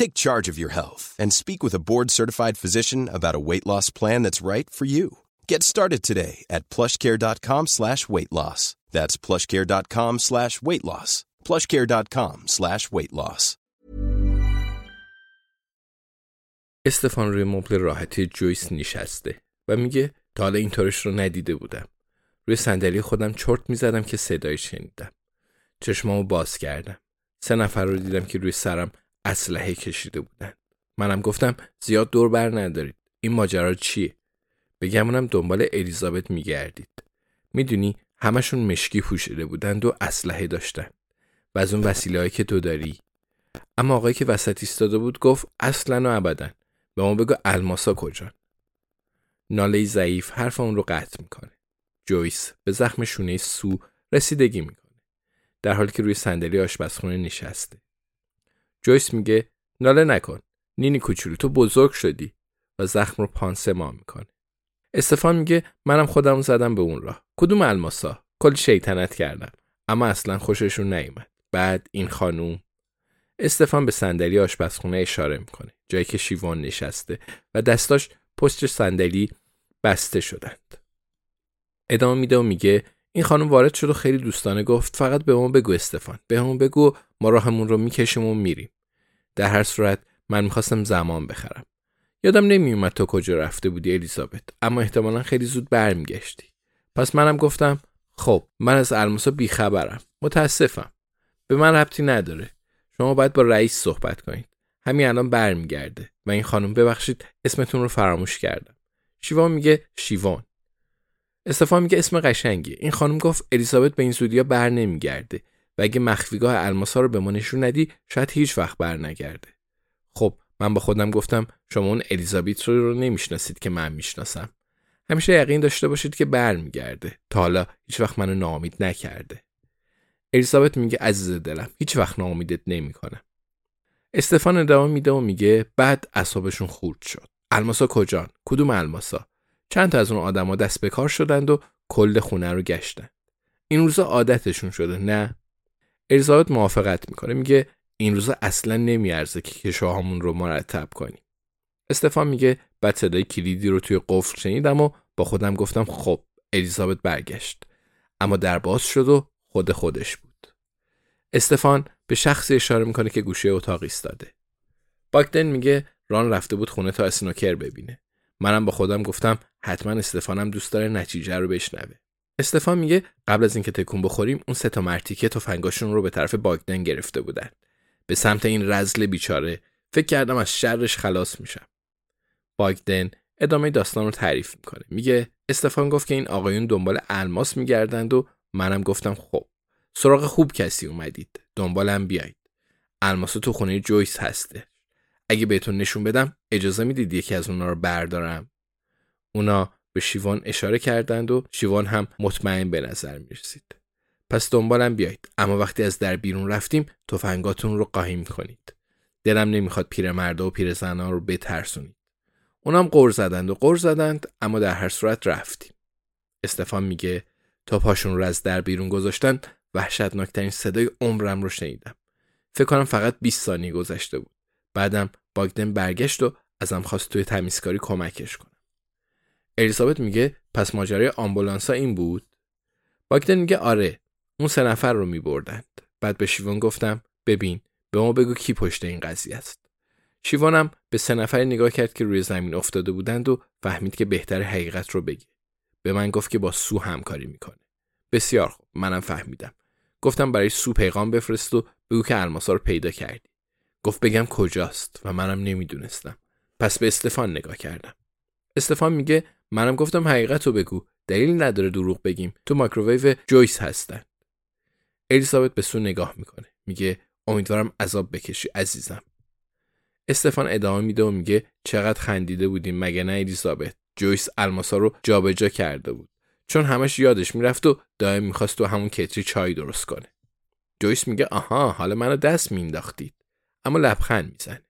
Take charge of your health and speak with a board-certified physician about a weight loss plan that's right for you. Get started today at plushcare.com slash weight loss. That's plushcare.com slash weight loss. plushcare.com slash weight loss. استفان روی مبل راحتی جویس نشسته و میگه تا حالا اینطورش رو ندیده بودم. روی صندلی خودم چرت می‌زدم که صدایی شنیدم. چشمامو باز کردم. سه نفر رو دیدم که روی سرم اسلحه کشیده بودن. منم گفتم زیاد دور بر ندارید. این ماجرا چیه؟ بگمونم دنبال الیزابت میگردید. می‌دونی همشون مشکی پوشیده بودند و اسلحه داشتن. و از اون وسیله که تو داری. اما آقایی که وسط ایستاده بود گفت اصلا و ابدا به ما بگو الماسا کجان. ناله ضعیف حرف اون رو قطع می‌کنه. جویس به زخم شونه سو رسیدگی می‌کنه. در حالی که روی صندلی آشپزخونه نشسته. جویس میگه ناله نکن. نینی کوچولو تو بزرگ شدی و زخم رو پانسما می‌کنه. استفان میگه منم خودم زدم به اون راه. کدوم الماسا؟ کلی شیطنت کردم. اما اصلا خوششون نیومد. بعد این خانوم استفان به صندلی آشپزخونه اشاره می‌کنه. جایی که شیوان نشسته و دستاش پشت صندلی بسته شدند. ادامه میده و میگه این خانم وارد شد و خیلی دوستانه گفت فقط به ما بگو استفان به همون بگو ما راهمون رو می‌کشیم و میریم. در هر صورت من می‌خواستم زمان بخرم. یادم نمیومد تو کجا رفته بودی الیزابت اما احتمالا خیلی زود برمیگشتی. پس منم گفتم خب من از الماسا بیخبرم متاسفم. به من ربطی نداره. شما باید با رئیس صحبت کنید. همین الان برمیگرده. و این خانم ببخشید اسمتون رو فراموش کردم. شیوان میگه شیوان. استفان میگه اسم قشنگی این خانم گفت الیزابت به این زودیا بر نمیگرده و اگه مخفیگاه الماسا رو به ما نشون ندی شاید هیچ وقت بر نگرده. خب من با خودم گفتم شما اون الیزابت رو, رو نمی‌شناسید که من می‌شناسم. همیشه یقین داشته باشید که برمیگرده تا حالا هیچ وقت منو ناامید نکرده. الیزابت میگه عزیز دلم هیچ وقت ناامیدت نمی‌کنم. استفان ادامه میده و میگه بعد اعصابشون خورد شد. الماسا کجان؟ کدوم الماسا چند تا از اون آدما دست به کار شدند و کل خونه رو گشتن. این روزا عادتشون شده نه؟ الیزابت موافقت می‌کنه میگه این روزا اصلا نمیارزه که کشوهامون رو مرتب کنیم. استفان میگه بعد صدای کلیدی رو توی قفل شنیدم و با خودم گفتم خب الیزابت برگشت. اما در باز شد و خود خودش بود. استفان به شخصی اشاره می‌کنه که گوشه اتاق ایستاده. باکدن میگه ران رفته بود خونه تا اسنوکر ببینه. منم با خودم گفتم حتما استفانم دوست داره نتیجه رو بشنوه. استفان میگه قبل از اینکه تکون بخوریم اون سه تا مرتیکه تفنگاشون رو به طرف باگدن گرفته بودن. به سمت این رزل بیچاره. فکر کردم از شرش خلاص میشم. باگدن ادامه داستان رو تعریف می‌کنه. میگه استفان گفت که این آقایون دنبال الماس میگردند و منم گفتم خب. سراغ خوب کسی اومدید. دنبالم بیایید. الماس تو خونه جویس هسته. اگه بهتون نشون بدم اجازه می‌دید یکی از اونا رو بردارم. اونا به شیوان اشاره کردند و شیوان هم مطمئن به نظر می‌رسید. پس دنبالم بیایید. اما وقتی از در بیرون رفتیم تفنگاتون رو قایم کنید. دلم نمی‌خواد پیرمردا و پیرزنها رو بترسونید. اونم قور زدند و قور زدند اما در هر صورت رفتیم. استفان میگه تا پاشون رو از در بیرون گذاشتن وحشتناکترین صدای عمرم رو شنیدم. فکر کنم فقط 20 ثانیه گذشته بود. بعدم باگدن برگشت و ازم خواست توی تمیزکاری کمکش کنم الیزابت میگه پس ماجرای آمبولانسا این بود؟ باگدن میگه آره اون سه نفر رو میبردند. بعد به شیوان گفتم ببین به ما بگو کی پشت این قضیه است. شیوانم به سه نفر نگاه کرد که روی زمین افتاده بودند و فهمید که بهتر حقیقت رو بگه. به من گفت که با سو همکاری می‌کنه. بسیار خوب منم فهمیدم. گفتم برای سو پیغام بفرست و بگو که الماسا رو پیدا کردی. گفت بگم کجاست و منم نمی‌دونستم. پس به استفان نگاه کردم. استفان میگه منم گفتم حقیقت رو بگو. دلیل نداره دروغ بگیم. تو مایکروویو جویس هستن. الیزابت به سو نگاه می‌کنه. میگه امیدوارم عذاب بکشی عزیزم. استفان ادامه میده و میگه چقدر خندیده بودیم مگه نه الیزابت؟ جویس الماسا رو جابجا کرده بود. چون همش یادش می‌رفت و دائم می‌خواست تو همون کتری چای درست کنه. جویس میگه آها حالا منو دست مینداختید اما لبخند می‌زنه.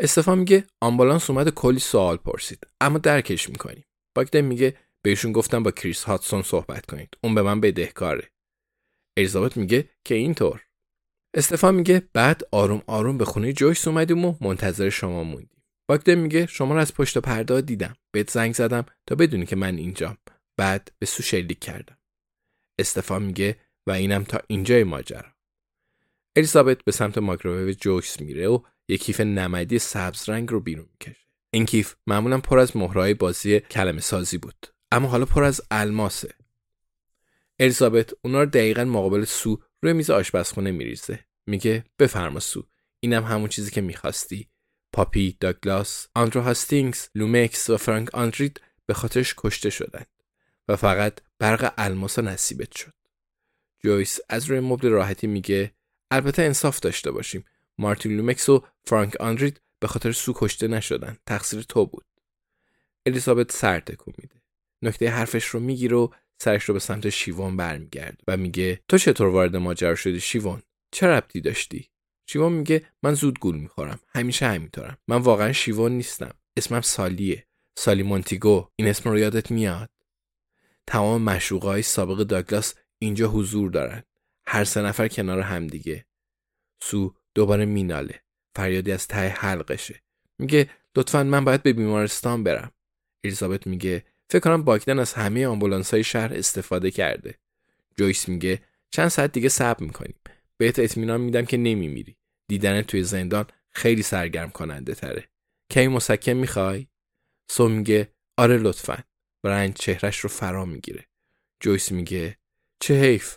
استفان میگه آمبولانس اومد کلی سوال پرسید. اما درکش می‌کنیم. باگدن میگه بهشون گفتم با کریس هاتسون صحبت کنید. اون به من بدهکاره. الیزابت میگه که اینطور. استفان میگه بعد آروم آروم به خونه جویس اومدیم و منتظر شما موندیم. باگدن میگه شما رو از پشت پرده دیدم. بهت زنگ زدم تا بدونی که من اینجام. بعد به سو شلیک کردم. استفان میگه و اینم تا اینجای ماجرا. الیزابت به سمت مایکروویو جویس میره و یک کیف نمدی سبز رنگ رو بیرون می‌کشه. این کیف معمولا پر از مهرهای بازی کلمه سازی بود اما حالا پر از الماسه. الیزابت اونا رو دقیقا مقابل سو روی میز آشپزخونه میریزه. میگه بفرما سو اینم همون چیزی که می‌خواستی. پاپی داگلاس آندرو هاستینگز لومکس و فرانک آندراده به خاطرش کشته شدند و فقط برق الماسا نصیبت شد. جویس از روی مبل راحتی میگه البته انصاف داشته باشیم. مارتین لومکس و فرانک آندرید به خاطر سو کشته نشدن. تقصیر تو بود. الیزابت سر تکون میده. نکته حرفش رو می‌گیره و سرش رو به سمت شیوان برمیگرد و میگه تو چطور وارد ماجرا شدی شیوان؟ چه ربطی داشتی؟ شیوان میگه من زود گول می‌خورم. همیشه همینطورم. من واقعا شیوان نیستم. اسمم سالیه. سالی مونتیگو. این اسم رو یادت میاد؟ تمام مشروقه سابق داگلاس اینجا حضور دارن. هر سه نفر کنار همدیگه سو دوباره میناله. فریادی از ته حلقشه. میگه لطفا من باید به بیمارستان برم. الیزابت میگه فکر کنم باکدن از همه آمبولانس های شهر استفاده کرده. جویس میگه چند ساعت دیگه صبر می‌کنیم. بهت اطمینان میدم که نمیمیری. دیدن توی زندان خیلی سرگرم کننده تره. کی مسکن می‌خوای؟ سو میگه آره لطفا. و رنج چهرش رو فرا می‌گیره. جویس میگه چه حیف.